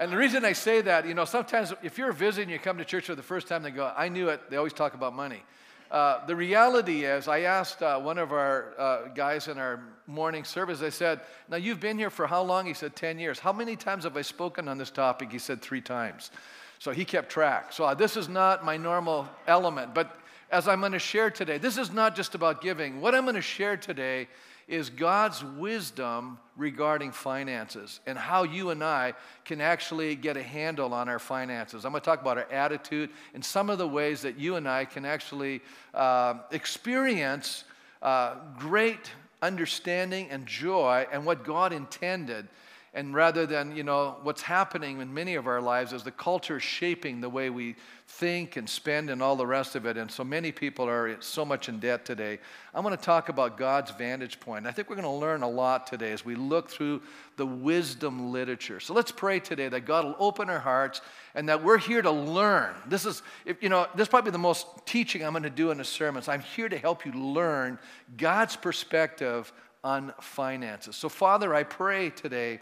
And the reason I say that, you know, sometimes if you're visiting, you come to church for the first time, they go, I knew it. They always talk about money. Uh, the reality is, I asked uh, one of our uh, guys in our morning service, I said, Now you've been here for how long? He said, 10 years. How many times have I spoken on this topic? He said, Three times. So he kept track. So uh, this is not my normal element. But as I'm going to share today, this is not just about giving. What I'm going to share today is God's wisdom regarding finances and how you and I can actually get a handle on our finances. I'm going to talk about our attitude and some of the ways that you and I can actually uh, experience uh, great understanding and joy and what God intended and rather than you know what's happening in many of our lives is the culture shaping the way we think and spend and all the rest of it. And so many people are so much in debt today. I want to talk about god's vantage point. I think we're going to learn a lot today as we look through the wisdom literature. So let's pray today that god will open our hearts and that we're here to learn. This is you know this is probably the most teaching i'm going to do in a sermon so i'm here to help you learn god's perspective on finances. So, Father, I pray today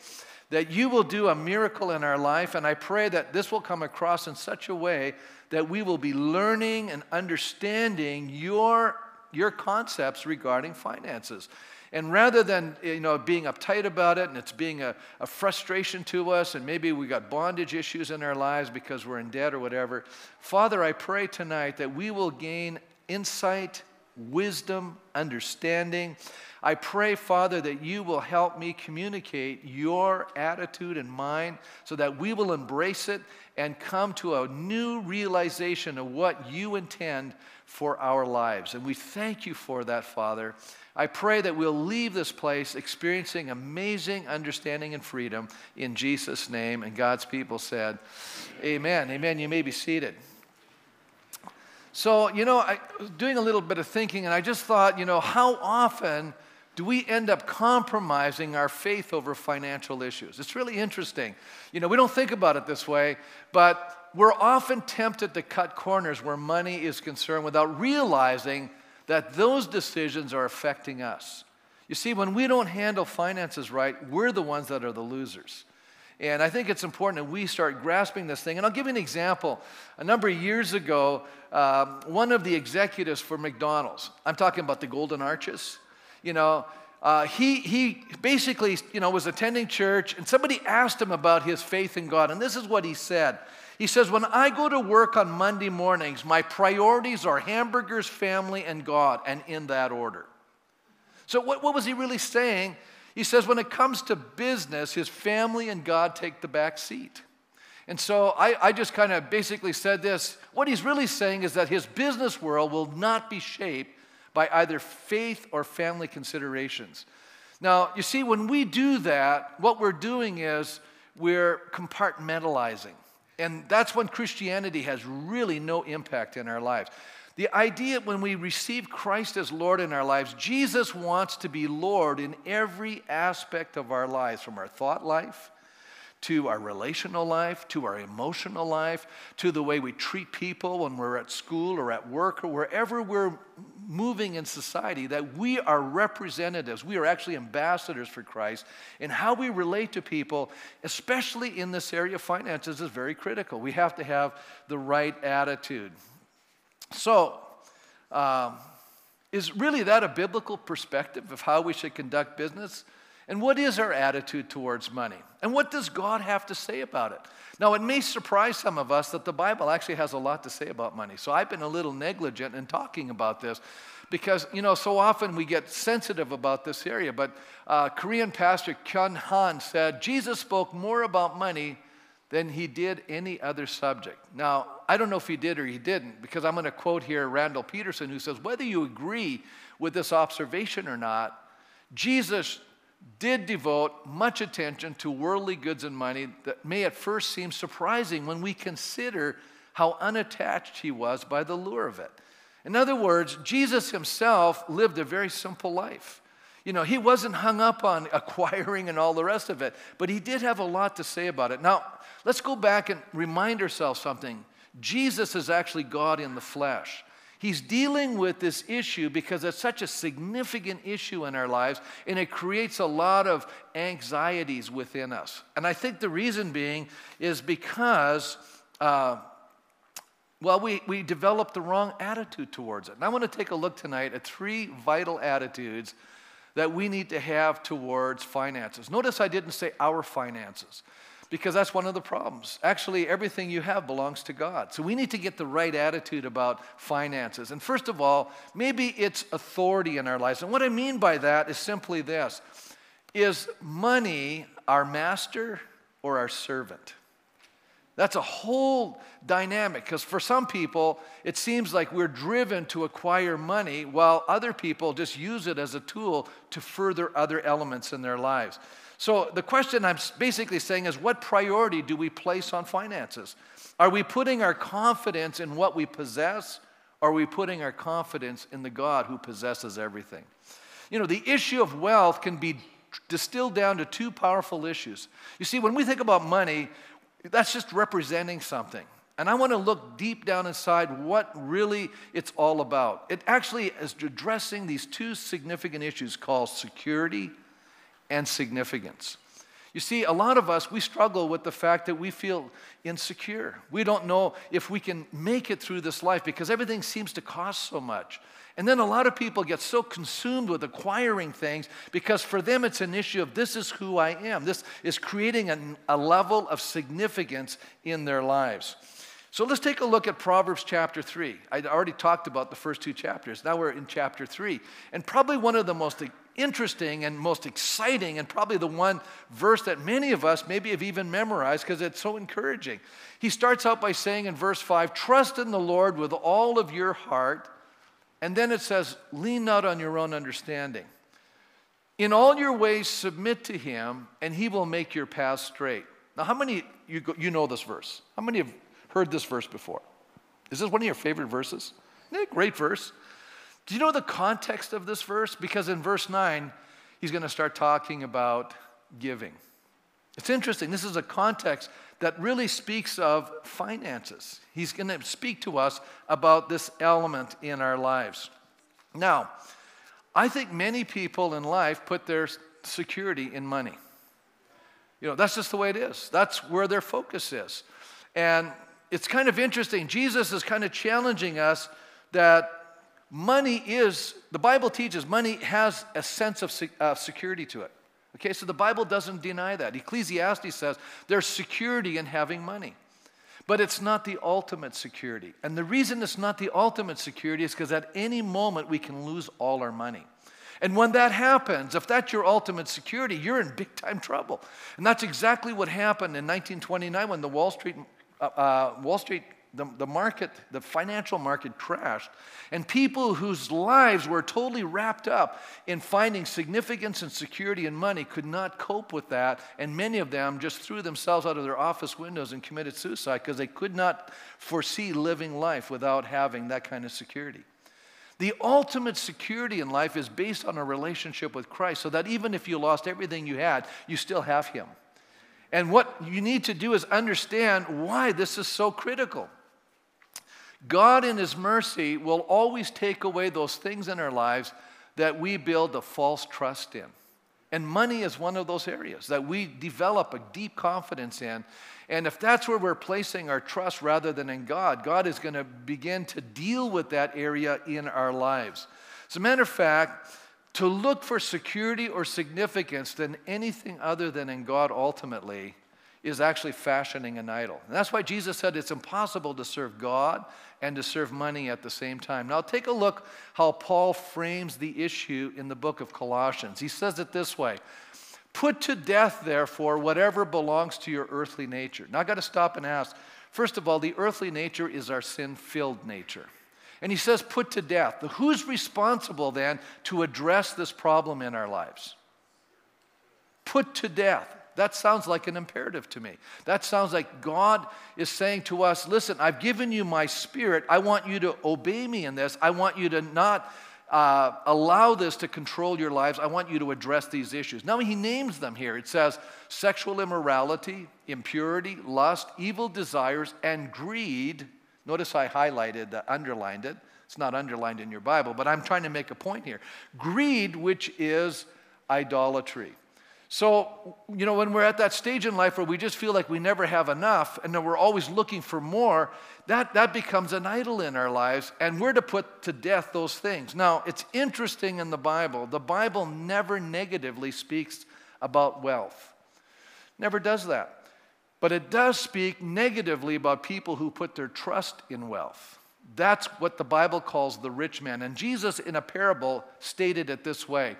that you will do a miracle in our life, and I pray that this will come across in such a way that we will be learning and understanding your, your concepts regarding finances. And rather than you know, being uptight about it and it's being a, a frustration to us, and maybe we got bondage issues in our lives because we're in debt or whatever, Father, I pray tonight that we will gain insight, wisdom, understanding I pray, Father, that you will help me communicate your attitude and mine so that we will embrace it and come to a new realization of what you intend for our lives. And we thank you for that, Father. I pray that we'll leave this place experiencing amazing understanding and freedom in Jesus' name. And God's people said, Amen. Amen. You may be seated. So, you know, I was doing a little bit of thinking, and I just thought, you know, how often do we end up compromising our faith over financial issues? It's really interesting. You know, we don't think about it this way, but we're often tempted to cut corners where money is concerned without realizing that those decisions are affecting us. You see, when we don't handle finances right, we're the ones that are the losers. And I think it's important that we start grasping this thing. And I'll give you an example. A number of years ago, um, one of the executives for McDonald's, I'm talking about the Golden Arches, you know, uh, he, he basically, you know, was attending church and somebody asked him about his faith in God. And this is what he said. He says, when I go to work on Monday mornings, my priorities are hamburgers, family, and God, and in that order. So what, what was he really saying? He says, when it comes to business, his family and God take the back seat. And so I, I just kind of basically said this. What he's really saying is that his business world will not be shaped by either faith or family considerations. Now, you see, when we do that, what we're doing is we're compartmentalizing. And that's when Christianity has really no impact in our lives. The idea when we receive Christ as Lord in our lives, Jesus wants to be Lord in every aspect of our lives, from our thought life to our relational life, to our emotional life, to the way we treat people when we're at school or at work or wherever we're moving in society, that we are representatives. We are actually ambassadors for Christ. And how we relate to people, especially in this area of finances, is very critical. We have to have the right attitude. So, um, is really that a biblical perspective of how we should conduct business? And what is our attitude towards money? And what does God have to say about it? Now, it may surprise some of us that the Bible actually has a lot to say about money. So I've been a little negligent in talking about this because, you know, so often we get sensitive about this area. But uh, Korean pastor Kyun Han said, Jesus spoke more about money than he did any other subject. Now, I don't know if he did or he didn't, because I'm going to quote here Randall Peterson, who says, whether you agree with this observation or not, Jesus did devote much attention to worldly goods and money that may at first seem surprising when we consider how unattached he was by the lure of it. In other words, Jesus himself lived a very simple life. You know, he wasn't hung up on acquiring and all the rest of it, but he did have a lot to say about it. Now, let's go back and remind ourselves something. Jesus is actually God in the flesh. He's dealing with this issue because it's such a significant issue in our lives and it creates a lot of anxieties within us. And I think the reason being is because, uh, well, we, we develop the wrong attitude towards it. And I want to take a look tonight at three vital attitudes that we need to have towards finances. Notice I didn't say our finances because that's one of the problems. Actually, everything you have belongs to God. So we need to get the right attitude about finances. And first of all, maybe it's authority in our lives. And what I mean by that is simply this is money our master or our servant? That's a whole dynamic because for some people, it seems like we're driven to acquire money while other people just use it as a tool to further other elements in their lives. So the question I'm basically saying is what priority do we place on finances? Are we putting our confidence in what we possess? Or are we putting our confidence in the God who possesses everything? You know, the issue of wealth can be distilled down to two powerful issues. You see, when we think about money, that's just representing something. And I want to look deep down inside what really it's all about. It actually is addressing these two significant issues called security and significance. You see, a lot of us, we struggle with the fact that we feel insecure. We don't know if we can make it through this life because everything seems to cost so much. And then a lot of people get so consumed with acquiring things because for them it's an issue of this is who I am. This is creating a, level of significance in their lives. So let's take a look at Proverbs chapter 3. I already talked about the first two chapters. Now we're in chapter 3. And probably one of the most interesting and most exciting, and probably the one verse that many of us maybe have even memorized because it's so encouraging. He starts out by saying in verse 5 Trust in the Lord with all of your heart. And then it says, Lean not on your own understanding. In all your ways, submit to him, and he will make your path straight. Now, how many you, you know this verse? How many have heard this verse before? Is this one of your favorite verses? A great verse? Do you know the context of this verse? Because in verse 9, he's going to start talking about giving. It's interesting. This is a context that really speaks of finances. He's going to speak to us about this element in our lives. Now, I think many people in life put their security in money. You know, that's just the way it is. That's where their focus is. And it's kind of interesting. Jesus is kind of challenging us that money is, the Bible teaches money has a sense of uh, security to it. Okay, so the Bible doesn't deny that. Ecclesiastes says there's security in having money. But it's not the ultimate security. And the reason it's not the ultimate security is because at any moment we can lose all our money. And when that happens, if that's your ultimate security, you're in big time trouble. And that's exactly what happened in 1929 when the Wall Street, uh, uh, Wall Street the, the market, the financial market crashed, and people whose lives were totally wrapped up in finding significance and security and money could not cope with that, and many of them just threw themselves out of their office windows and committed suicide because they could not foresee living life without having that kind of security. The ultimate security in life is based on a relationship with Christ, so that even if you lost everything you had, you still have Him. And what you need to do is understand why this is so critical. God, in His mercy, will always take away those things in our lives that we build a false trust in. And money is one of those areas that we develop a deep confidence in. And if that's where we're placing our trust rather than in God, God is going to begin to deal with that area in our lives. As a matter of fact, to look for security or significance than anything other than in God ultimately is actually fashioning an idol. And that's why Jesus said it's impossible to serve God and to serve money at the same time. Now, take a look how Paul frames the issue in the book of Colossians. He says it this way Put to death, therefore, whatever belongs to your earthly nature. Now, I've got to stop and ask first of all, the earthly nature is our sin filled nature. And he says, put to death. Who's responsible then to address this problem in our lives? Put to death. That sounds like an imperative to me. That sounds like God is saying to us, listen, I've given you my spirit. I want you to obey me in this. I want you to not uh, allow this to control your lives. I want you to address these issues. Now, he names them here. It says sexual immorality, impurity, lust, evil desires, and greed. Notice I highlighted, uh, underlined it. It's not underlined in your Bible, but I'm trying to make a point here. Greed, which is idolatry. So, you know, when we're at that stage in life where we just feel like we never have enough and that we're always looking for more, that, that becomes an idol in our lives, and we're to put to death those things. Now, it's interesting in the Bible, the Bible never negatively speaks about wealth, never does that. But it does speak negatively about people who put their trust in wealth. That's what the Bible calls the rich man. And Jesus, in a parable, stated it this way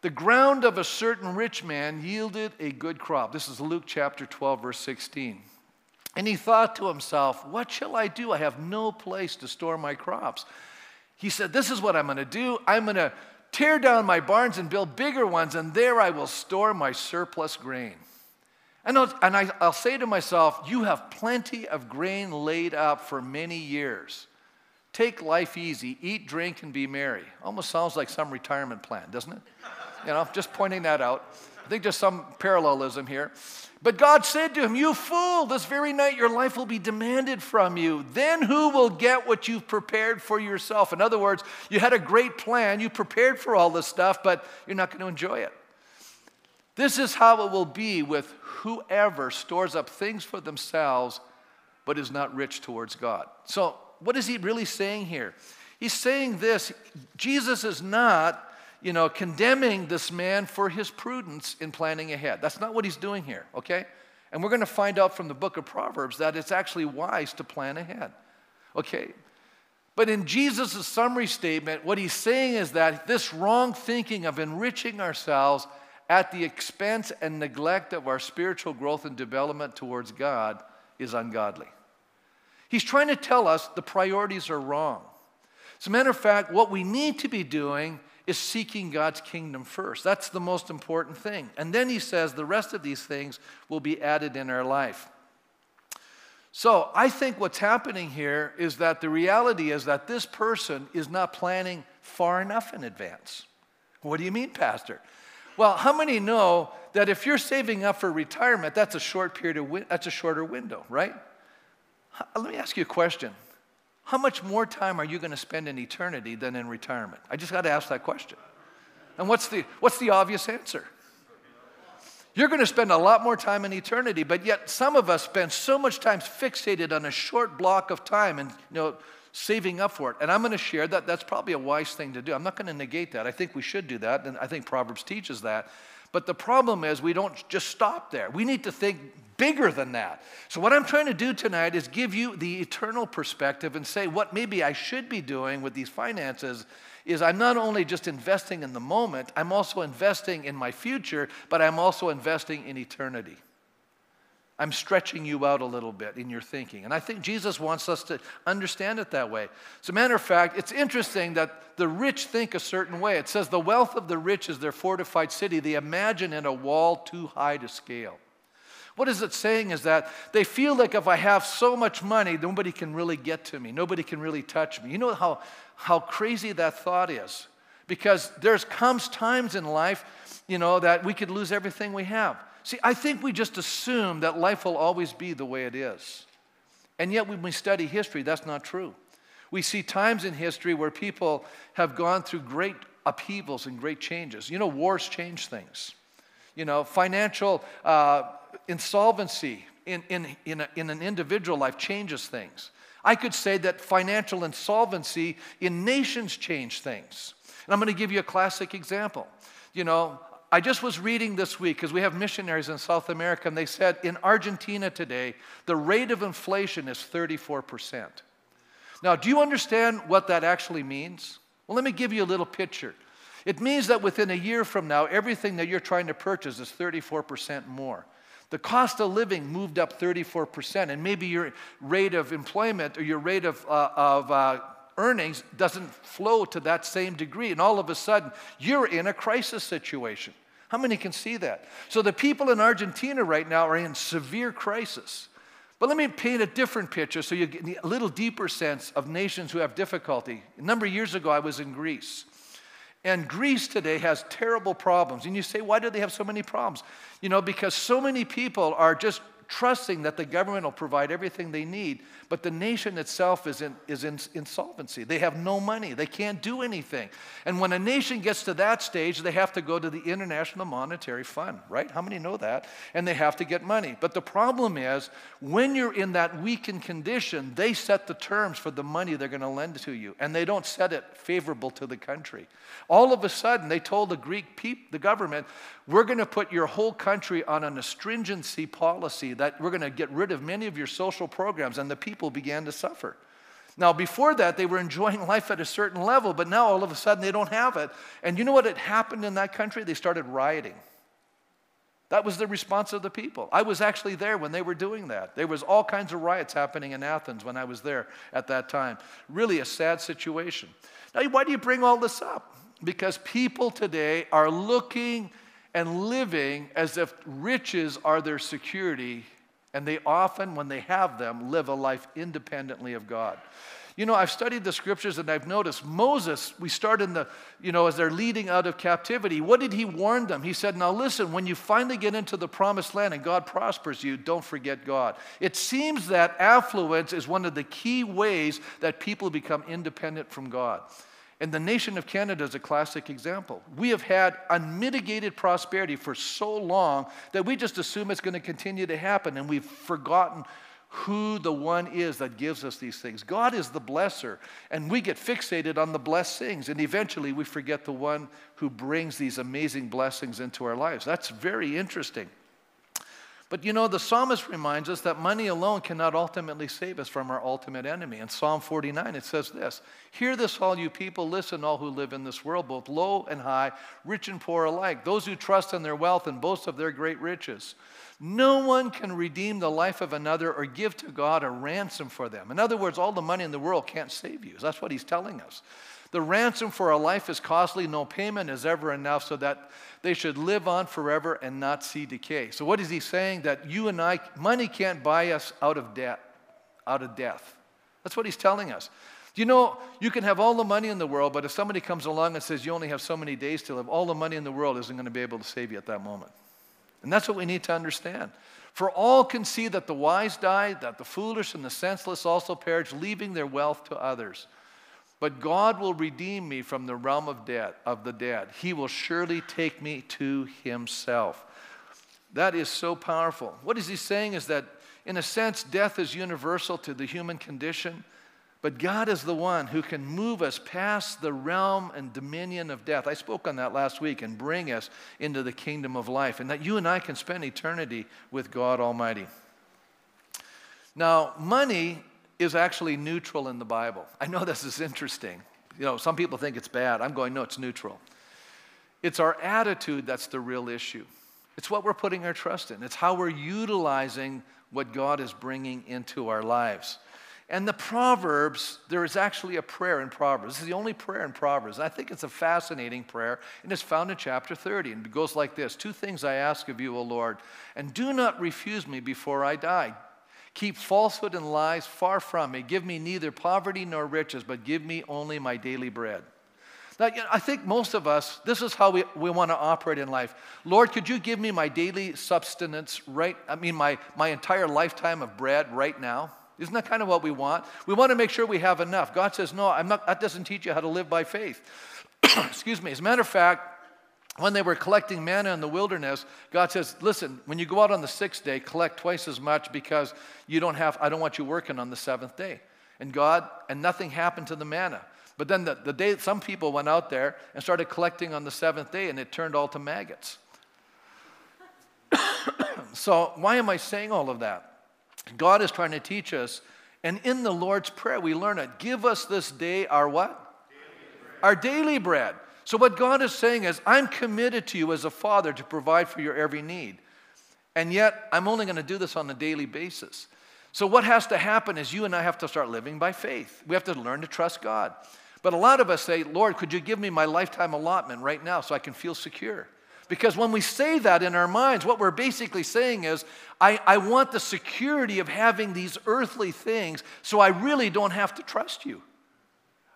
the ground of a certain rich man yielded a good crop. This is Luke chapter 12, verse 16. And he thought to himself, What shall I do? I have no place to store my crops. He said, This is what I'm going to do. I'm going to tear down my barns and build bigger ones, and there I will store my surplus grain. And, I'll, and I'll say to myself, You have plenty of grain laid up for many years. Take life easy, eat, drink, and be merry. Almost sounds like some retirement plan, doesn't it? You know, just pointing that out. I think just some parallelism here. But God said to him, You fool, this very night your life will be demanded from you. Then who will get what you've prepared for yourself? In other words, you had a great plan, you prepared for all this stuff, but you're not going to enjoy it. This is how it will be with whoever stores up things for themselves but is not rich towards God. So, what is he really saying here? He's saying this Jesus is not you know, condemning this man for his prudence in planning ahead. That's not what he's doing here, okay? And we're going to find out from the book of Proverbs that it's actually wise to plan ahead, okay? But in Jesus' summary statement, what he's saying is that this wrong thinking of enriching ourselves at the expense and neglect of our spiritual growth and development towards God is ungodly. He's trying to tell us the priorities are wrong. As a matter of fact, what we need to be doing is seeking God's kingdom first. That's the most important thing. And then he says the rest of these things will be added in our life. So I think what's happening here is that the reality is that this person is not planning far enough in advance. What do you mean, Pastor? Well, how many know that if you're saving up for retirement, that's a short period of that's a shorter window, right? Let me ask you a question. How much more time are you going to spend in eternity than in retirement? I just got to ask that question. And what's the, what's the obvious answer? You're going to spend a lot more time in eternity, but yet some of us spend so much time fixated on a short block of time and you know saving up for it. And I'm going to share that that's probably a wise thing to do. I'm not going to negate that. I think we should do that, and I think Proverbs teaches that. But the problem is we don't just stop there. We need to think bigger than that. So, what I'm trying to do tonight is give you the eternal perspective and say what maybe I should be doing with these finances is I'm not only just investing in the moment, I'm also investing in my future, but I'm also investing in eternity. I'm stretching you out a little bit in your thinking. And I think Jesus wants us to understand it that way. As a matter of fact, it's interesting that the rich think a certain way. It says, The wealth of the rich is their fortified city. They imagine in a wall too high to scale. What is it saying is that they feel like if I have so much money, nobody can really get to me. Nobody can really touch me. You know how, how crazy that thought is? Because there's comes times in life, you know, that we could lose everything we have. See, I think we just assume that life will always be the way it is. And yet, when we study history, that's not true. We see times in history where people have gone through great upheavals and great changes. You know, wars change things. You know, financial uh, insolvency in, in, in, a, in an individual life changes things. I could say that financial insolvency in nations change things. And I'm going to give you a classic example. You know, I just was reading this week because we have missionaries in South America, and they said in Argentina today, the rate of inflation is 34%. Now, do you understand what that actually means? Well, let me give you a little picture. It means that within a year from now, everything that you're trying to purchase is 34% more. The cost of living moved up 34%, and maybe your rate of employment or your rate of, uh, of uh, earnings doesn't flow to that same degree. And all of a sudden, you're in a crisis situation. How many can see that? So the people in Argentina right now are in severe crisis. But let me paint a different picture so you get a little deeper sense of nations who have difficulty. A number of years ago, I was in Greece. And Greece today has terrible problems. And you say, why do they have so many problems? You know, because so many people are just trusting that the government will provide everything they need, but the nation itself is in, is in insolvency. They have no money, they can't do anything. And when a nation gets to that stage, they have to go to the International Monetary Fund, right? How many know that? And they have to get money. But the problem is, when you're in that weakened condition, they set the terms for the money they're going to lend to you, and they don't set it favorable to the country. All of a sudden, they told the Greek people, the government, we're going to put your whole country on an astringency policy that we're going to get rid of many of your social programs, and the people began to suffer. Now, before that, they were enjoying life at a certain level, but now all of a sudden they don't have it. And you know what had happened in that country? They started rioting. That was the response of the people. I was actually there when they were doing that. There was all kinds of riots happening in Athens when I was there at that time. Really a sad situation. Now, why do you bring all this up? Because people today are looking and living as if riches are their security, and they often, when they have them, live a life independently of God. You know, I've studied the scriptures and I've noticed Moses, we start in the, you know, as they're leading out of captivity, what did he warn them? He said, Now listen, when you finally get into the promised land and God prospers you, don't forget God. It seems that affluence is one of the key ways that people become independent from God. And the nation of Canada is a classic example. We have had unmitigated prosperity for so long that we just assume it's going to continue to happen, and we've forgotten who the one is that gives us these things. God is the blesser, and we get fixated on the blessed things, and eventually we forget the one who brings these amazing blessings into our lives. That's very interesting. But you know, the psalmist reminds us that money alone cannot ultimately save us from our ultimate enemy. In Psalm 49, it says this Hear this, all you people, listen, all who live in this world, both low and high, rich and poor alike, those who trust in their wealth and boast of their great riches. No one can redeem the life of another or give to God a ransom for them. In other words, all the money in the world can't save you. That's what he's telling us. The ransom for a life is costly, no payment is ever enough, so that they should live on forever and not see decay. So, what is he saying? That you and I, money can't buy us out of debt, out of death. That's what he's telling us. You know, you can have all the money in the world, but if somebody comes along and says you only have so many days to live, all the money in the world isn't going to be able to save you at that moment. And that's what we need to understand. For all can see that the wise die, that the foolish and the senseless also perish, leaving their wealth to others. But God will redeem me from the realm of death of the dead. He will surely take me to himself. That is so powerful. What is he saying is that in a sense death is universal to the human condition, but God is the one who can move us past the realm and dominion of death. I spoke on that last week and bring us into the kingdom of life and that you and I can spend eternity with God Almighty. Now, money is actually neutral in the Bible. I know this is interesting. You know, some people think it's bad. I'm going, no, it's neutral. It's our attitude that's the real issue. It's what we're putting our trust in. It's how we're utilizing what God is bringing into our lives. And the Proverbs, there is actually a prayer in Proverbs. This is the only prayer in Proverbs. I think it's a fascinating prayer, and it's found in chapter 30. And it goes like this Two things I ask of you, O Lord, and do not refuse me before I die. Keep falsehood and lies far from me. Give me neither poverty nor riches, but give me only my daily bread. Now, you know, I think most of us, this is how we, we want to operate in life. Lord, could you give me my daily substance right, I mean, my, my entire lifetime of bread right now? Isn't that kind of what we want? We want to make sure we have enough. God says, no, I'm not, that doesn't teach you how to live by faith. Excuse me. As a matter of fact, when they were collecting manna in the wilderness, God says, Listen, when you go out on the sixth day, collect twice as much because you don't have, I don't want you working on the seventh day. And God, and nothing happened to the manna. But then the, the day some people went out there and started collecting on the seventh day, and it turned all to maggots. so, why am I saying all of that? God is trying to teach us, and in the Lord's Prayer, we learn it. Give us this day our what? Daily our daily bread. So, what God is saying is, I'm committed to you as a father to provide for your every need. And yet, I'm only going to do this on a daily basis. So, what has to happen is you and I have to start living by faith. We have to learn to trust God. But a lot of us say, Lord, could you give me my lifetime allotment right now so I can feel secure? Because when we say that in our minds, what we're basically saying is, I, I want the security of having these earthly things so I really don't have to trust you.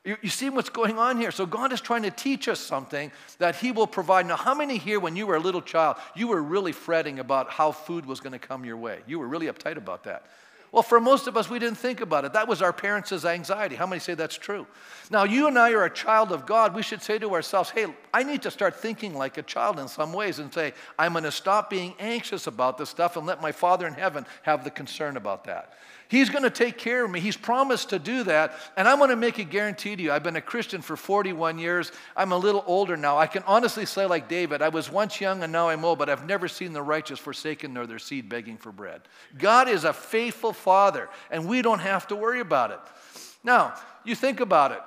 You, you see what's going on here? So God is trying to teach us something that He will provide. Now, how many here, when you were a little child, you were really fretting about how food was going to come your way? You were really uptight about that. Well, for most of us, we didn't think about it. That was our parents' anxiety. How many say that's true? Now, you and I are a child of God. We should say to ourselves, hey, I need to start thinking like a child in some ways and say, I'm going to stop being anxious about this stuff and let my Father in heaven have the concern about that. He's going to take care of me. He's promised to do that. And I'm going to make a guarantee to you. I've been a Christian for 41 years. I'm a little older now. I can honestly say, like David, I was once young and now I'm old, but I've never seen the righteous forsaken nor their seed begging for bread. God is a faithful Father, and we don't have to worry about it. Now, you think about it.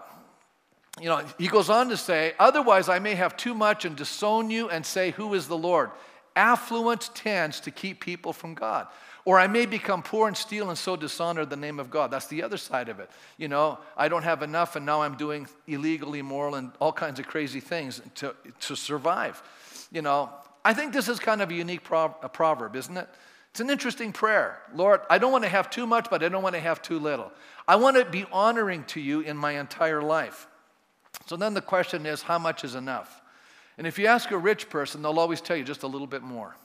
You know, he goes on to say, Otherwise, I may have too much and disown you and say, Who is the Lord? Affluence tends to keep people from God. Or I may become poor and steal and so dishonor the name of God. That's the other side of it. You know, I don't have enough and now I'm doing illegal, immoral, and all kinds of crazy things to, to survive. You know, I think this is kind of a unique a proverb, isn't it? It's an interesting prayer. Lord, I don't want to have too much, but I don't want to have too little. I want to be honoring to you in my entire life. So then the question is, how much is enough? And if you ask a rich person, they'll always tell you just a little bit more.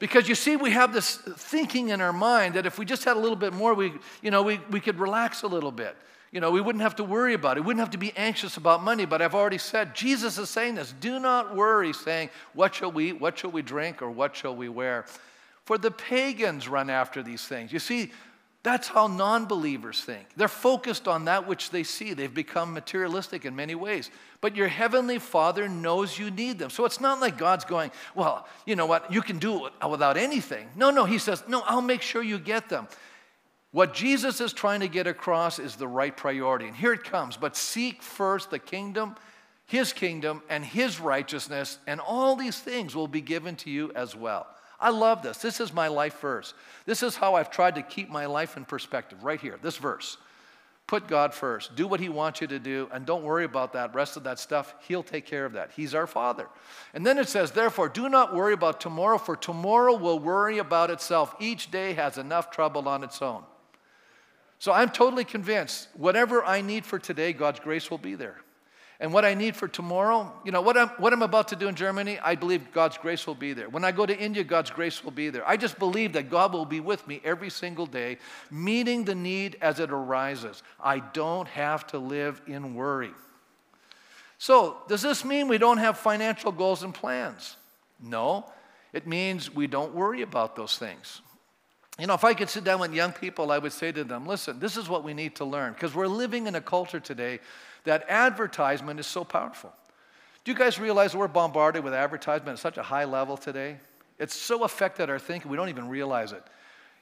Because you see, we have this thinking in our mind that if we just had a little bit more, we, you know, we, we could relax a little bit. You know, we wouldn't have to worry about it. We wouldn't have to be anxious about money. But I've already said, Jesus is saying this do not worry, saying, What shall we eat? What shall we drink? Or what shall we wear? For the pagans run after these things. You see, that's how non believers think. They're focused on that which they see. They've become materialistic in many ways. But your heavenly Father knows you need them. So it's not like God's going, well, you know what, you can do it without anything. No, no, He says, no, I'll make sure you get them. What Jesus is trying to get across is the right priority. And here it comes. But seek first the kingdom, His kingdom, and His righteousness, and all these things will be given to you as well. I love this. This is my life verse. This is how I've tried to keep my life in perspective, right here, this verse. Put God first. Do what He wants you to do, and don't worry about that rest of that stuff. He'll take care of that. He's our Father. And then it says, Therefore, do not worry about tomorrow, for tomorrow will worry about itself. Each day has enough trouble on its own. So I'm totally convinced whatever I need for today, God's grace will be there. And what I need for tomorrow, you know, what I'm, what I'm about to do in Germany, I believe God's grace will be there. When I go to India, God's grace will be there. I just believe that God will be with me every single day, meeting the need as it arises. I don't have to live in worry. So, does this mean we don't have financial goals and plans? No, it means we don't worry about those things. You know, if I could sit down with young people, I would say to them, listen, this is what we need to learn because we're living in a culture today that advertisement is so powerful. Do you guys realize we're bombarded with advertisement at such a high level today? It's so affected our thinking, we don't even realize it.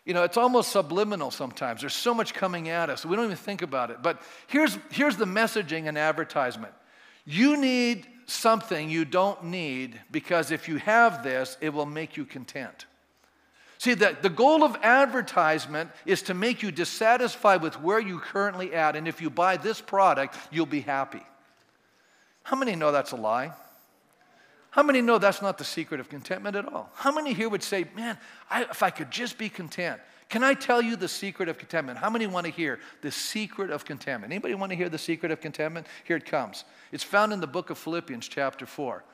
You know, it's almost subliminal sometimes. There's so much coming at us, we don't even think about it. But here's, here's the messaging in advertisement you need something you don't need because if you have this, it will make you content. See, the, the goal of advertisement is to make you dissatisfied with where you currently at, and if you buy this product, you'll be happy. How many know that's a lie? How many know that's not the secret of contentment at all? How many here would say, man, I, if I could just be content? Can I tell you the secret of contentment? How many want to hear the secret of contentment? Anybody want to hear the secret of contentment? Here it comes. It's found in the book of Philippians, chapter 4.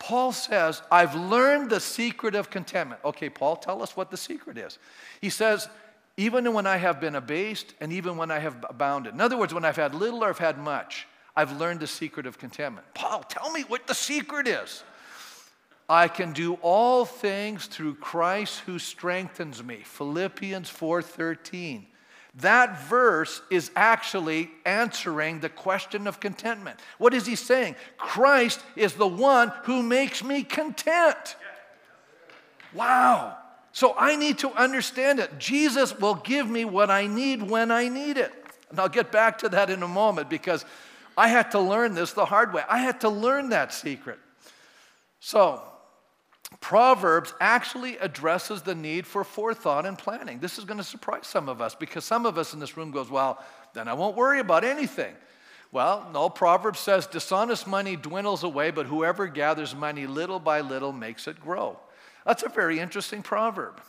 Paul says, I've learned the secret of contentment. Okay, Paul, tell us what the secret is. He says, even when I have been abased and even when I have abounded. In other words, when I've had little or I've had much, I've learned the secret of contentment. Paul, tell me what the secret is. I can do all things through Christ who strengthens me. Philippians 4:13. That verse is actually answering the question of contentment. What is he saying? Christ is the one who makes me content. Wow. So I need to understand it. Jesus will give me what I need when I need it. And I'll get back to that in a moment because I had to learn this the hard way. I had to learn that secret. So, Proverbs actually addresses the need for forethought and planning. This is going to surprise some of us because some of us in this room goes, "Well, then I won't worry about anything." Well, no, Proverbs says dishonest money dwindles away, but whoever gathers money little by little makes it grow. That's a very interesting proverb.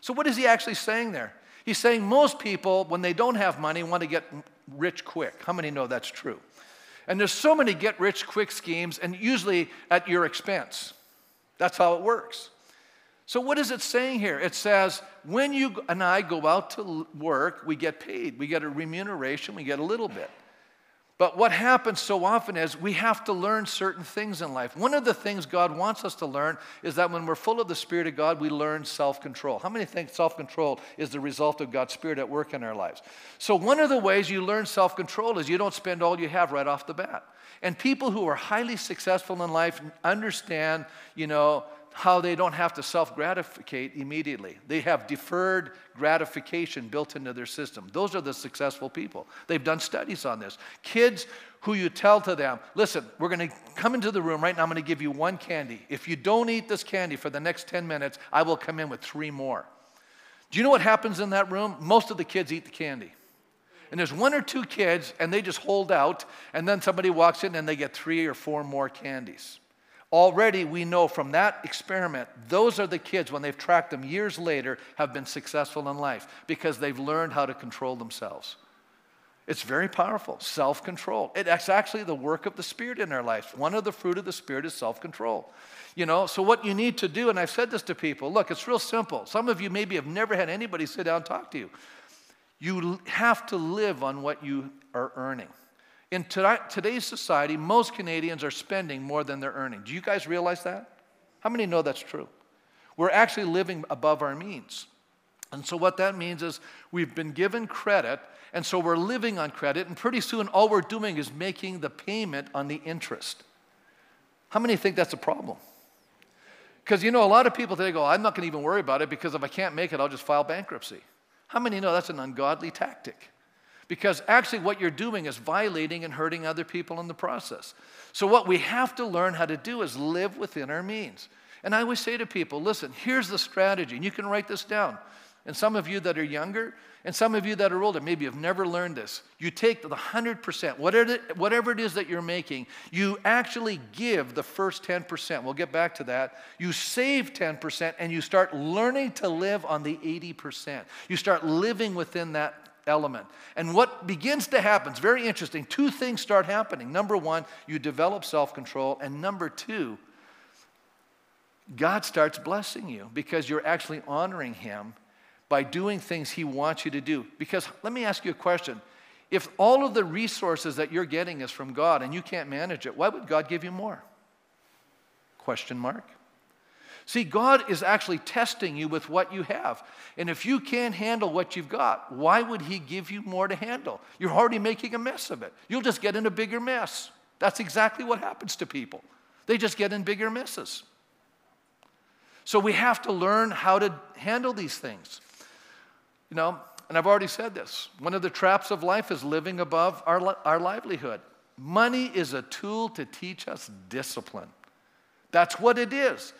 So what is he actually saying there? He's saying most people when they don't have money want to get rich quick. How many know that's true? And there's so many get rich quick schemes, and usually at your expense. That's how it works. So, what is it saying here? It says, when you and I go out to work, we get paid. We get a remuneration, we get a little bit. But what happens so often is we have to learn certain things in life. One of the things God wants us to learn is that when we're full of the Spirit of God, we learn self control. How many think self control is the result of God's Spirit at work in our lives? So, one of the ways you learn self control is you don't spend all you have right off the bat. And people who are highly successful in life understand, you know, how they don't have to self gratificate immediately. They have deferred gratification built into their system. Those are the successful people. They've done studies on this. Kids who you tell to them, listen, we're going to come into the room right now, I'm going to give you one candy. If you don't eat this candy for the next 10 minutes, I will come in with three more. Do you know what happens in that room? Most of the kids eat the candy. And there's one or two kids, and they just hold out, and then somebody walks in and they get three or four more candies. Already, we know from that experiment, those are the kids, when they've tracked them years later, have been successful in life because they've learned how to control themselves. It's very powerful, self control. It's actually the work of the Spirit in our lives. One of the fruit of the Spirit is self control. You know, so what you need to do, and I've said this to people look, it's real simple. Some of you maybe have never had anybody sit down and talk to you. You have to live on what you are earning. In today's society, most Canadians are spending more than they're earning. Do you guys realize that? How many know that's true? We're actually living above our means. And so, what that means is we've been given credit, and so we're living on credit, and pretty soon all we're doing is making the payment on the interest. How many think that's a problem? Because you know, a lot of people today go, I'm not going to even worry about it because if I can't make it, I'll just file bankruptcy. How many know that's an ungodly tactic? because actually what you're doing is violating and hurting other people in the process. So, what we have to learn how to do is live within our means. And I always say to people, listen, here's the strategy, and you can write this down. And some of you that are younger, and some of you that are older, maybe have never learned this. You take the 100%, whatever it, is that you're making, you actually give the first 10%. We'll get back to that. You save 10%, and you start learning to live on the 80%. You start living within that element. And what begins to happen, it's very interesting. Two things start happening. Number one, you develop self control. And number two, God starts blessing you because you're actually honoring Him by doing things He wants you to do. Because let me ask you a question. If all of the resources that you're getting is from God and you can't manage it, why would God give you more? Question mark. See, God is actually testing you with what you have. And if you can't handle what you've got, why would He give you more to handle? You're already making a mess of it. You'll just get in a bigger mess. That's exactly what happens to people. They just get in bigger messes. So we have to learn how to handle these things. You know, and I've already said this one of the traps of life is living above our, our livelihood. Money is a tool to teach us discipline. That's what it is.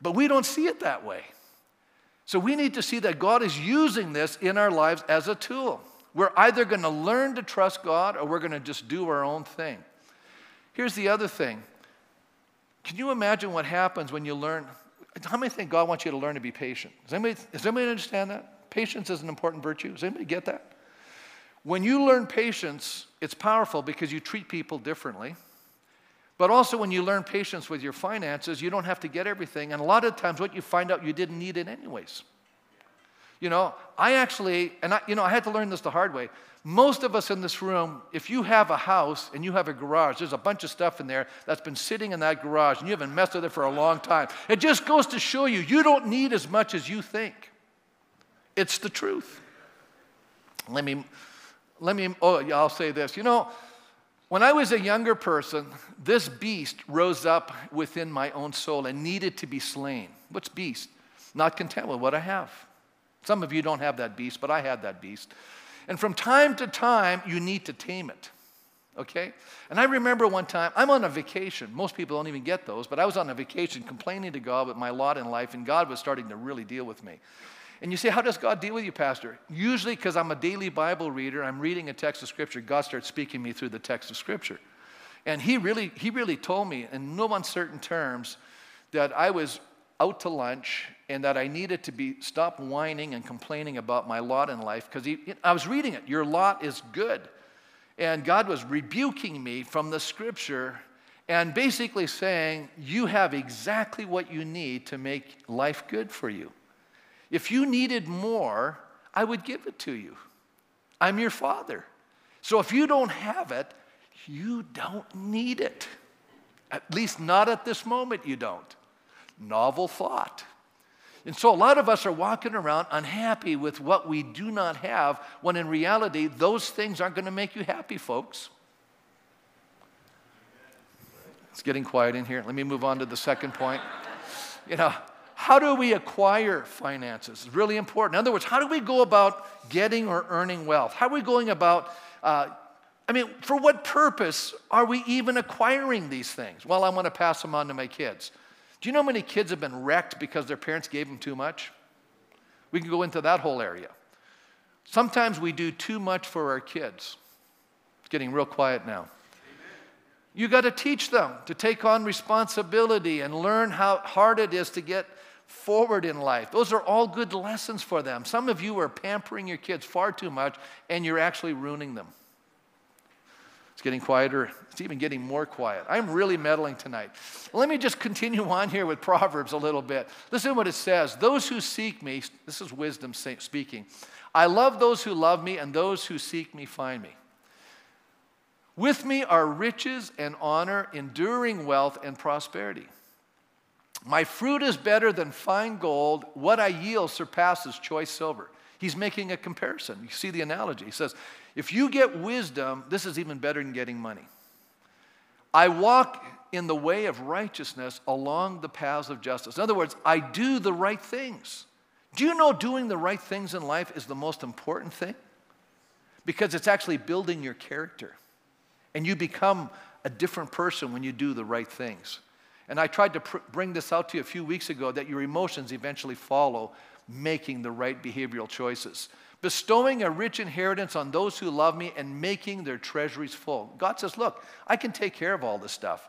But we don't see it that way. So we need to see that God is using this in our lives as a tool. We're either going to learn to trust God or we're going to just do our own thing. Here's the other thing. Can you imagine what happens when you learn? How many think God wants you to learn to be patient? Does anybody, does anybody understand that? Patience is an important virtue. Does anybody get that? When you learn patience, it's powerful because you treat people differently. But also, when you learn patience with your finances, you don't have to get everything. And a lot of times, what you find out, you didn't need it anyways. You know, I actually, and I, you know, I had to learn this the hard way. Most of us in this room, if you have a house and you have a garage, there's a bunch of stuff in there that's been sitting in that garage and you haven't messed with it for a long time. It just goes to show you, you don't need as much as you think. It's the truth. Let me, let me, oh, I'll say this. You know, when I was a younger person, this beast rose up within my own soul and needed to be slain. What's beast? Not content with what I have. Some of you don't have that beast, but I had that beast. And from time to time, you need to tame it. Okay? And I remember one time, I'm on a vacation. Most people don't even get those, but I was on a vacation complaining to God with my lot in life, and God was starting to really deal with me. And you say, How does God deal with you, Pastor? Usually, because I'm a daily Bible reader, I'm reading a text of Scripture, God starts speaking me through the text of Scripture. And He really, he really told me in no uncertain terms that I was out to lunch and that I needed to be stop whining and complaining about my lot in life because I was reading it. Your lot is good. And God was rebuking me from the scripture and basically saying, You have exactly what you need to make life good for you. If you needed more, I would give it to you. I'm your father. So if you don't have it, you don't need it. At least not at this moment, you don't. Novel thought. And so a lot of us are walking around unhappy with what we do not have, when in reality, those things aren't going to make you happy, folks. It's getting quiet in here. Let me move on to the second point. You know, how do we acquire finances? It's really important. In other words, how do we go about getting or earning wealth? How are we going about, uh, I mean, for what purpose are we even acquiring these things? Well, I want to pass them on to my kids. Do you know how many kids have been wrecked because their parents gave them too much? We can go into that whole area. Sometimes we do too much for our kids. It's getting real quiet now. You got to teach them to take on responsibility and learn how hard it is to get forward in life. Those are all good lessons for them. Some of you are pampering your kids far too much and you're actually ruining them. It's getting quieter. It's even getting more quiet. I'm really meddling tonight. Let me just continue on here with Proverbs a little bit. Listen to what it says Those who seek me, this is wisdom speaking. I love those who love me, and those who seek me find me. With me are riches and honor, enduring wealth and prosperity. My fruit is better than fine gold. What I yield surpasses choice silver. He's making a comparison. You see the analogy. He says, if you get wisdom, this is even better than getting money. I walk in the way of righteousness along the paths of justice. In other words, I do the right things. Do you know doing the right things in life is the most important thing? Because it's actually building your character. And you become a different person when you do the right things. And I tried to pr- bring this out to you a few weeks ago that your emotions eventually follow making the right behavioral choices. Bestowing a rich inheritance on those who love me and making their treasuries full. God says, Look, I can take care of all this stuff.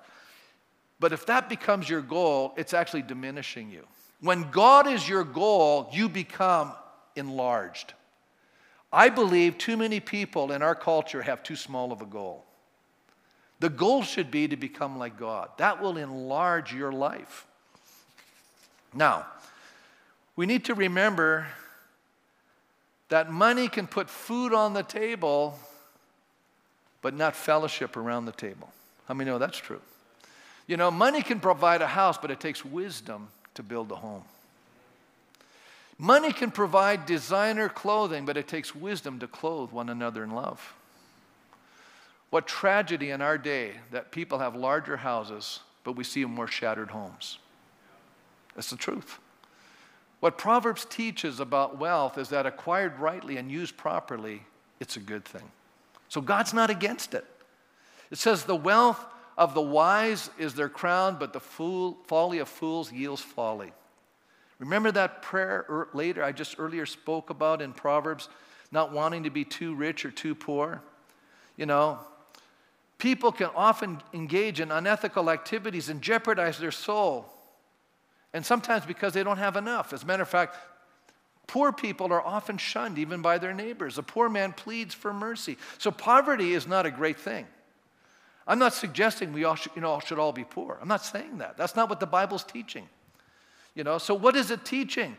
But if that becomes your goal, it's actually diminishing you. When God is your goal, you become enlarged. I believe too many people in our culture have too small of a goal. The goal should be to become like God. That will enlarge your life. Now, we need to remember that money can put food on the table, but not fellowship around the table. How many know that's true? You know, money can provide a house, but it takes wisdom to build a home. Money can provide designer clothing, but it takes wisdom to clothe one another in love. What tragedy in our day that people have larger houses, but we see more shattered homes. That's the truth. What Proverbs teaches about wealth is that acquired rightly and used properly, it's a good thing. So God's not against it. It says, The wealth of the wise is their crown, but the fool, folly of fools yields folly. Remember that prayer er, later I just earlier spoke about in Proverbs, not wanting to be too rich or too poor? You know, people can often engage in unethical activities and jeopardize their soul and sometimes because they don't have enough. As a matter of fact, poor people are often shunned even by their neighbors. A poor man pleads for mercy. So poverty is not a great thing. I'm not suggesting we all should, you know, should all be poor. I'm not saying that. That's not what the Bible's teaching. You know, so what is it teaching?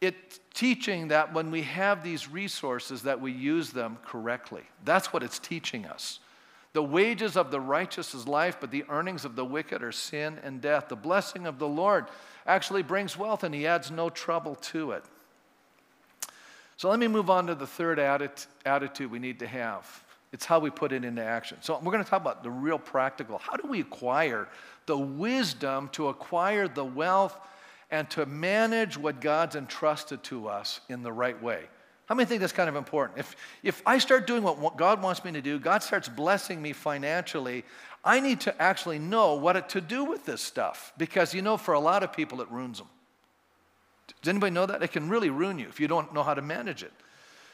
It's teaching that when we have these resources that we use them correctly. That's what it's teaching us. The wages of the righteous is life, but the earnings of the wicked are sin and death. The blessing of the Lord actually brings wealth, and He adds no trouble to it. So let me move on to the third attitude we need to have. It's how we put it into action. So we're going to talk about the real practical. How do we acquire the wisdom to acquire the wealth and to manage what God's entrusted to us in the right way? How many think that's kind of important? If, if I start doing what God wants me to do, God starts blessing me financially, I need to actually know what to do with this stuff. Because, you know, for a lot of people, it ruins them. Does anybody know that? It can really ruin you if you don't know how to manage it.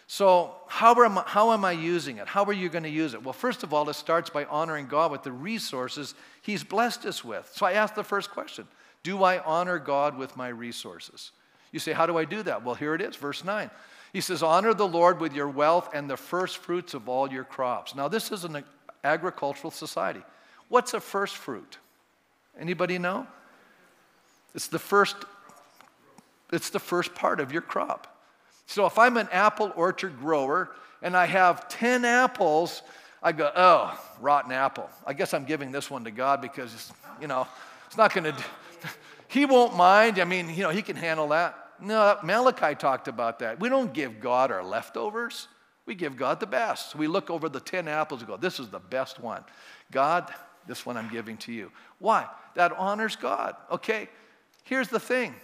So, how am, I, how am I using it? How are you going to use it? Well, first of all, it starts by honoring God with the resources He's blessed us with. So, I ask the first question Do I honor God with my resources? You say, How do I do that? Well, here it is, verse 9. He says, Honor the Lord with your wealth and the first fruits of all your crops. Now, this is an agricultural society. What's a first fruit? Anybody know? It's the first it's the first part of your crop. So if I'm an apple orchard grower and I have 10 apples, I go, "Oh, rotten apple. I guess I'm giving this one to God because you know, it's not going to he won't mind. I mean, you know, he can handle that. No, Malachi talked about that. We don't give God our leftovers. We give God the best. We look over the 10 apples and go, This is the best one. God, this one I'm giving to you. Why? That honors God. Okay, here's the thing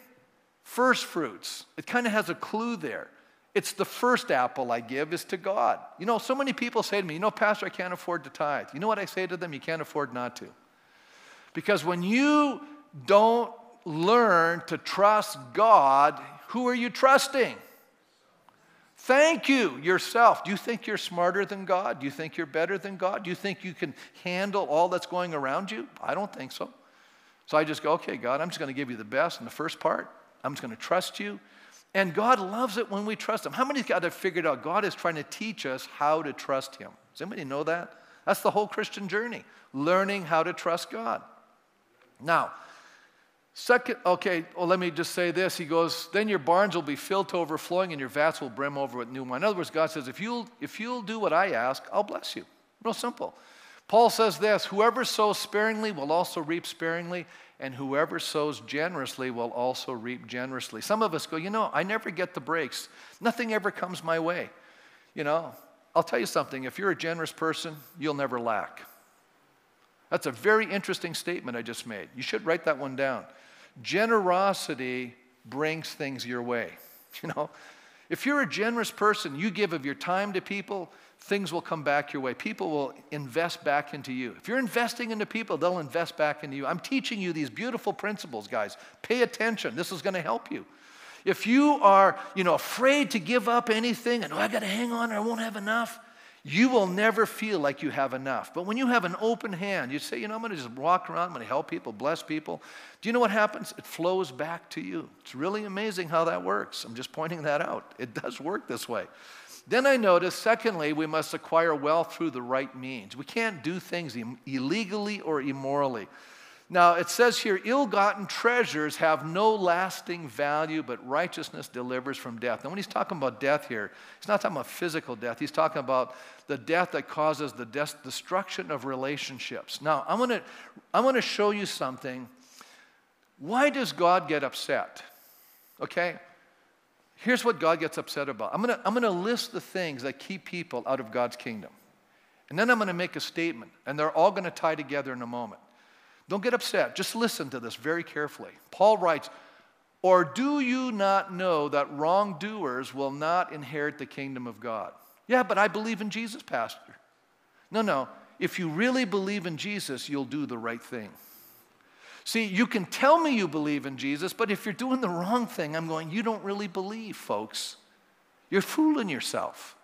first fruits, it kind of has a clue there. It's the first apple I give is to God. You know, so many people say to me, You know, Pastor, I can't afford to tithe. You know what I say to them? You can't afford not to. Because when you don't learn to trust God, who are you trusting? Thank you, yourself. Do you think you're smarter than God? Do you think you're better than God? Do you think you can handle all that's going around you? I don't think so. So I just go, okay, God, I'm just going to give you the best in the first part. I'm just going to trust you. And God loves it when we trust Him. How many got it figured out? God is trying to teach us how to trust Him. Does anybody know that? That's the whole Christian journey, learning how to trust God. Now, Second, okay, well, let me just say this. He goes, then your barns will be filled to overflowing and your vats will brim over with new wine. In other words, God says, if you'll, if you'll do what I ask, I'll bless you. Real simple. Paul says this whoever sows sparingly will also reap sparingly, and whoever sows generously will also reap generously. Some of us go, you know, I never get the breaks. Nothing ever comes my way. You know, I'll tell you something if you're a generous person, you'll never lack. That's a very interesting statement I just made. You should write that one down. Generosity brings things your way. You know, if you're a generous person, you give of your time to people, things will come back your way. People will invest back into you. If you're investing into people, they'll invest back into you. I'm teaching you these beautiful principles, guys. Pay attention. This is going to help you. If you are, you know, afraid to give up anything and oh, I got to hang on or I won't have enough, you will never feel like you have enough. But when you have an open hand, you say, you know, I'm going to just walk around, I'm going to help people, bless people. Do you know what happens? It flows back to you. It's really amazing how that works. I'm just pointing that out. It does work this way. Then I notice, secondly, we must acquire wealth through the right means. We can't do things illegally or immorally. Now, it says here, ill gotten treasures have no lasting value, but righteousness delivers from death. And when he's talking about death here, he's not talking about physical death. He's talking about the death that causes the destruction of relationships. Now, I'm going to I'm going to show you something. Why does God get upset? Okay? Here's what God gets upset about. I'm going to I'm going to list the things that keep people out of God's kingdom. And then I'm going to make a statement, and they're all going to tie together in a moment. Don't get upset. Just listen to this very carefully. Paul writes, Or do you not know that wrongdoers will not inherit the kingdom of God? Yeah, but I believe in Jesus, Pastor. No, no. If you really believe in Jesus, you'll do the right thing. See, you can tell me you believe in Jesus, but if you're doing the wrong thing, I'm going, you don't really believe, folks. You're fooling yourself.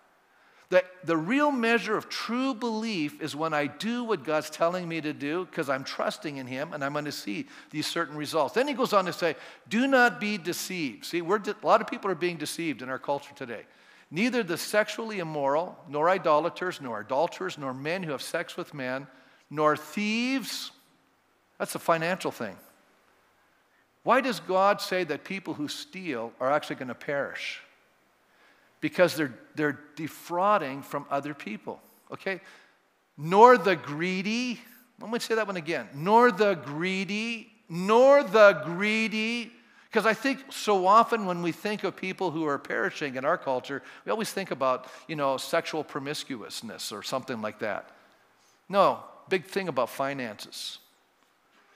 The, the real measure of true belief is when I do what God's telling me to do because I'm trusting in Him and I'm going to see these certain results. Then he goes on to say, Do not be deceived. See, we're, a lot of people are being deceived in our culture today. Neither the sexually immoral, nor idolaters, nor adulterers, nor men who have sex with men, nor thieves. That's a financial thing. Why does God say that people who steal are actually going to perish? Because they're, they're defrauding from other people. Okay? Nor the greedy, let me say that one again. Nor the greedy, nor the greedy. Because I think so often when we think of people who are perishing in our culture, we always think about, you know, sexual promiscuousness or something like that. No, big thing about finances.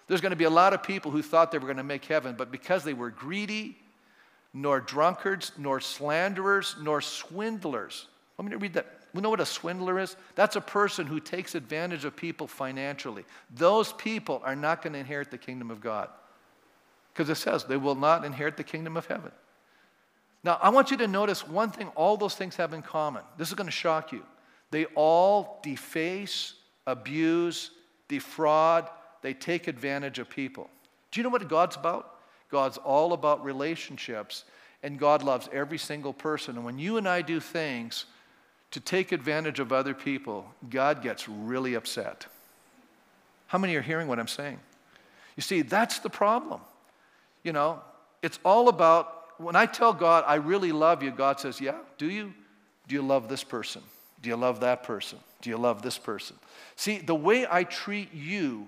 There's going to be a lot of people who thought they were going to make heaven, but because they were greedy, nor drunkards, nor slanderers, nor swindlers. Let me read that. We know what a swindler is? That's a person who takes advantage of people financially. Those people are not going to inherit the kingdom of God. Because it says they will not inherit the kingdom of heaven. Now, I want you to notice one thing all those things have in common. This is going to shock you. They all deface, abuse, defraud, they take advantage of people. Do you know what God's about? God's all about relationships. And God loves every single person. And when you and I do things to take advantage of other people, God gets really upset. How many are hearing what I'm saying? You see, that's the problem. You know, it's all about when I tell God, I really love you, God says, Yeah, do you? Do you love this person? Do you love that person? Do you love this person? See, the way I treat you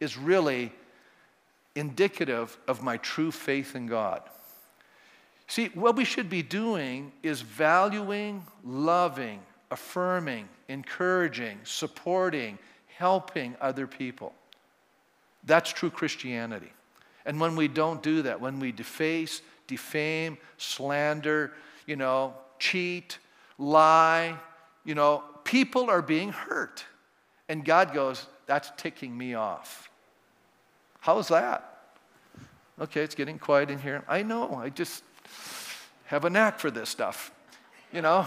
is really indicative of my true faith in God. See, what we should be doing is valuing, loving, affirming, encouraging, supporting, helping other people. That's true Christianity. And when we don't do that, when we deface, defame, slander, you know, cheat, lie, you know, people are being hurt. And God goes, that's ticking me off. How's that? Okay, it's getting quiet in here. I know, I just have a knack for this stuff. You know,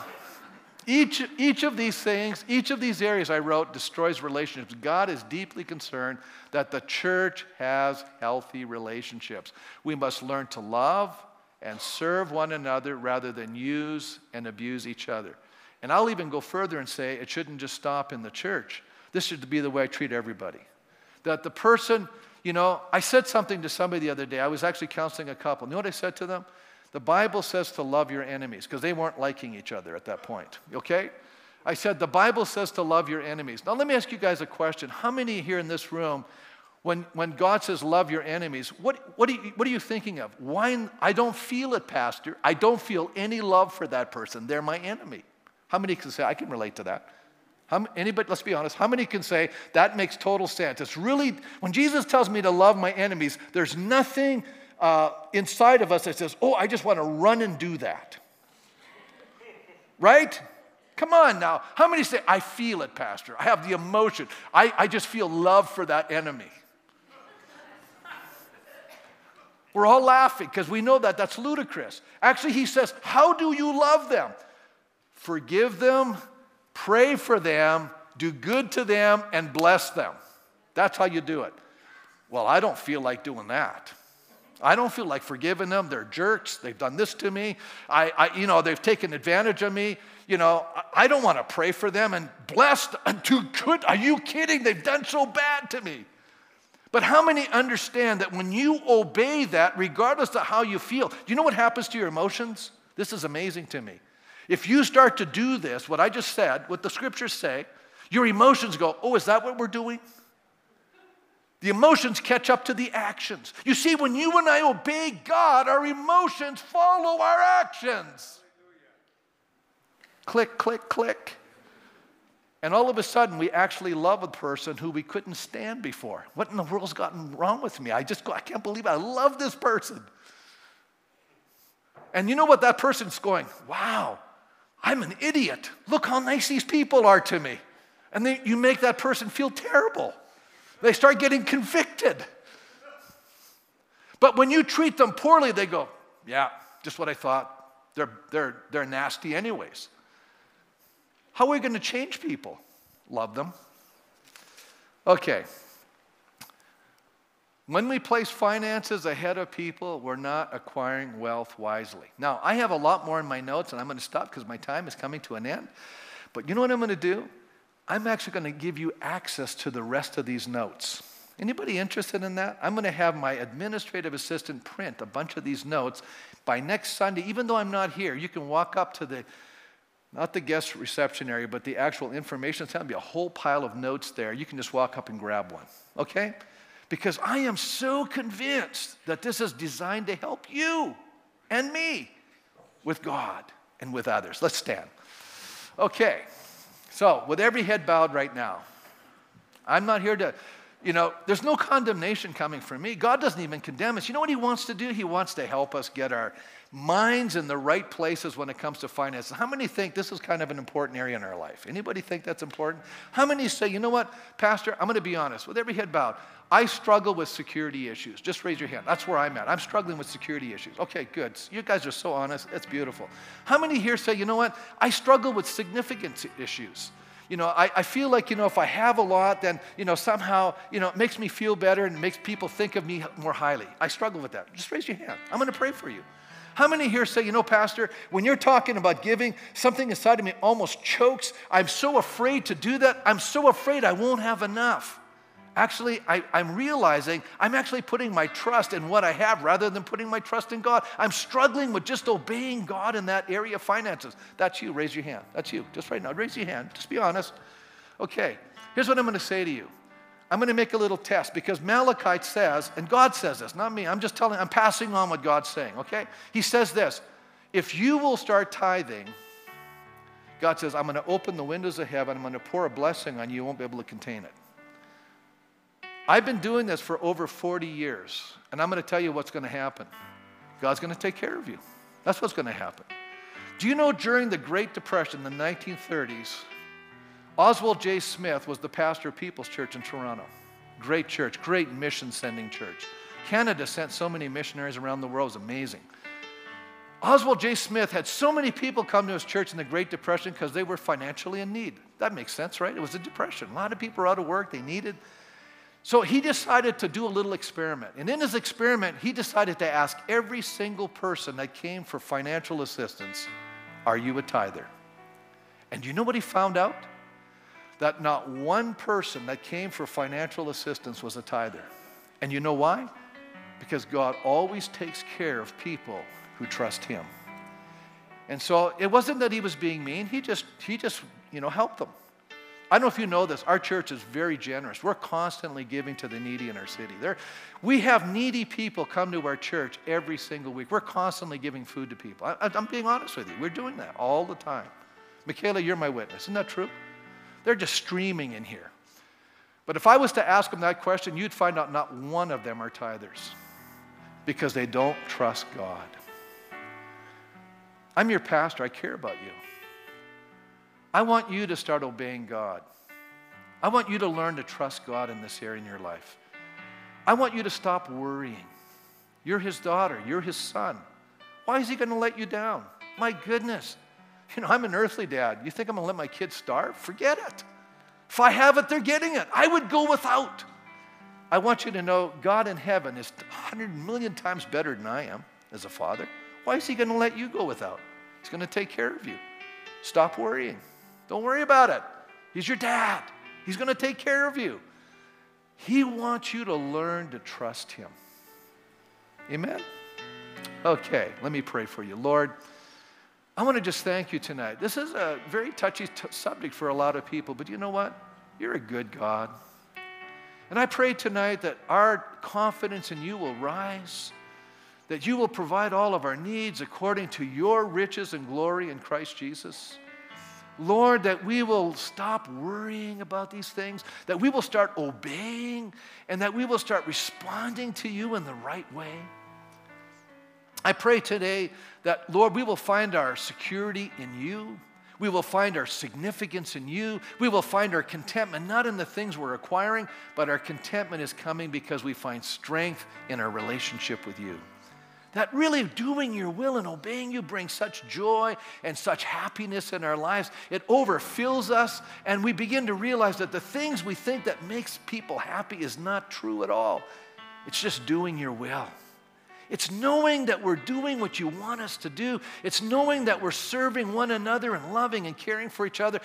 each, each of these things, each of these areas I wrote destroys relationships. God is deeply concerned that the church has healthy relationships. We must learn to love and serve one another rather than use and abuse each other. And I'll even go further and say it shouldn't just stop in the church. This should be the way I treat everybody. That the person, you know, I said something to somebody the other day. I was actually counseling a couple. You know what I said to them? The Bible says to love your enemies because they weren't liking each other at that point. Okay? I said, the Bible says to love your enemies. Now, let me ask you guys a question. How many here in this room, when, when God says love your enemies, what, what, are you, what are you thinking of? Why? I don't feel it, Pastor. I don't feel any love for that person. They're my enemy. How many can say, I can relate to that? How, anybody, let's be honest, how many can say that makes total sense? It's really, when Jesus tells me to love my enemies, there's nothing uh, inside of us that says, oh, I just want to run and do that. Right? Come on now. How many say, I feel it, Pastor? I have the emotion. I, I just feel love for that enemy. We're all laughing because we know that that's ludicrous. Actually, he says, How do you love them? Forgive them, pray for them, do good to them, and bless them. That's how you do it. Well, I don't feel like doing that. I don't feel like forgiving them. They're jerks. They've done this to me. I, I you know, they've taken advantage of me. You know, I don't want to pray for them and bless and too good. Are you kidding? They've done so bad to me. But how many understand that when you obey that, regardless of how you feel, do you know what happens to your emotions? This is amazing to me. If you start to do this, what I just said, what the scriptures say, your emotions go, Oh, is that what we're doing? The emotions catch up to the actions. You see, when you and I obey God, our emotions follow our actions. Click, click, click. And all of a sudden, we actually love a person who we couldn't stand before. What in the world's gotten wrong with me? I just go, I can't believe it. I love this person. And you know what? That person's going, wow, I'm an idiot. Look how nice these people are to me. And they, you make that person feel terrible. They start getting convicted. But when you treat them poorly, they go, Yeah, just what I thought. They're, they're, they're nasty, anyways. How are we going to change people? Love them. Okay. When we place finances ahead of people, we're not acquiring wealth wisely. Now, I have a lot more in my notes, and I'm going to stop because my time is coming to an end. But you know what I'm going to do? I'm actually going to give you access to the rest of these notes. Anybody interested in that? I'm going to have my administrative assistant print a bunch of these notes by next Sunday. Even though I'm not here, you can walk up to the not the guest reception area, but the actual information center. There'll be a whole pile of notes there. You can just walk up and grab one, okay? Because I am so convinced that this is designed to help you and me with God and with others. Let's stand. Okay. So, with every head bowed right now, I'm not here to, you know, there's no condemnation coming from me. God doesn't even condemn us. You know what He wants to do? He wants to help us get our minds in the right places when it comes to finances. How many think this is kind of an important area in our life? Anybody think that's important? How many say, you know what, Pastor, I'm going to be honest, with every head bowed, I struggle with security issues. Just raise your hand. That's where I'm at. I'm struggling with security issues. Okay, good. You guys are so honest. That's beautiful. How many here say, you know what? I struggle with significance issues. You know, I, I feel like, you know, if I have a lot, then, you know, somehow, you know, it makes me feel better and makes people think of me more highly. I struggle with that. Just raise your hand. I'm going to pray for you. How many here say, you know, Pastor, when you're talking about giving, something inside of me almost chokes. I'm so afraid to do that. I'm so afraid I won't have enough. Actually, I, am realizing I'm actually putting my trust in what I have rather than putting my trust in God. I'm struggling with just obeying God in that area of finances. That's you. Raise your hand. That's you. Just right now. Raise your hand. Just be honest. Okay. Here's what I'm going to say to you. I'm going to make a little test because Malachi says, and God says this, not me. I'm just telling, I'm passing on what God's saying, okay? He says this if you will start tithing, God says, I'm going to open the windows of heaven, I'm going to pour a blessing on you, you won't be able to contain it. I've been doing this for over 40 years, and I'm going to tell you what's going to happen. God's going to take care of you. That's what's going to happen. Do you know during the Great Depression, the 1930s, Oswald J. Smith was the pastor of People's Church in Toronto. Great church, great mission sending church. Canada sent so many missionaries around the world, it was amazing. Oswald J. Smith had so many people come to his church in the Great Depression because they were financially in need. That makes sense, right? It was a depression. A lot of people were out of work, they needed. So he decided to do a little experiment. And in his experiment, he decided to ask every single person that came for financial assistance, Are you a tither? And you know what he found out? That not one person that came for financial assistance was a tither. And you know why? Because God always takes care of people who trust Him. And so it wasn't that He was being mean, He just, he just you know, helped them. I don't know if you know this, our church is very generous. We're constantly giving to the needy in our city. There, we have needy people come to our church every single week. We're constantly giving food to people. I, I'm being honest with you. We're doing that all the time. Michaela, you're my witness. Isn't that true? They're just streaming in here. But if I was to ask them that question, you'd find out not one of them are tithers because they don't trust God. I'm your pastor. I care about you. I want you to start obeying God. I want you to learn to trust God in this area in your life. I want you to stop worrying. You're his daughter, you're his son. Why is he going to let you down? My goodness, you know, I'm an earthly dad. You think I'm going to let my kids starve? Forget it. If I have it, they're getting it. I would go without. I want you to know God in heaven is 100 million times better than I am as a father. Why is He going to let you go without? He's going to take care of you. Stop worrying. Don't worry about it. He's your dad, He's going to take care of you. He wants you to learn to trust Him. Amen? Okay, let me pray for you. Lord, I want to just thank you tonight. This is a very touchy t- subject for a lot of people, but you know what? You're a good God. And I pray tonight that our confidence in you will rise, that you will provide all of our needs according to your riches and glory in Christ Jesus. Lord, that we will stop worrying about these things, that we will start obeying, and that we will start responding to you in the right way. I pray today that, Lord, we will find our security in you. We will find our significance in you. We will find our contentment not in the things we're acquiring, but our contentment is coming because we find strength in our relationship with you. That really doing your will and obeying you brings such joy and such happiness in our lives. It overfills us, and we begin to realize that the things we think that makes people happy is not true at all. It's just doing your will. It's knowing that we're doing what you want us to do. It's knowing that we're serving one another and loving and caring for each other.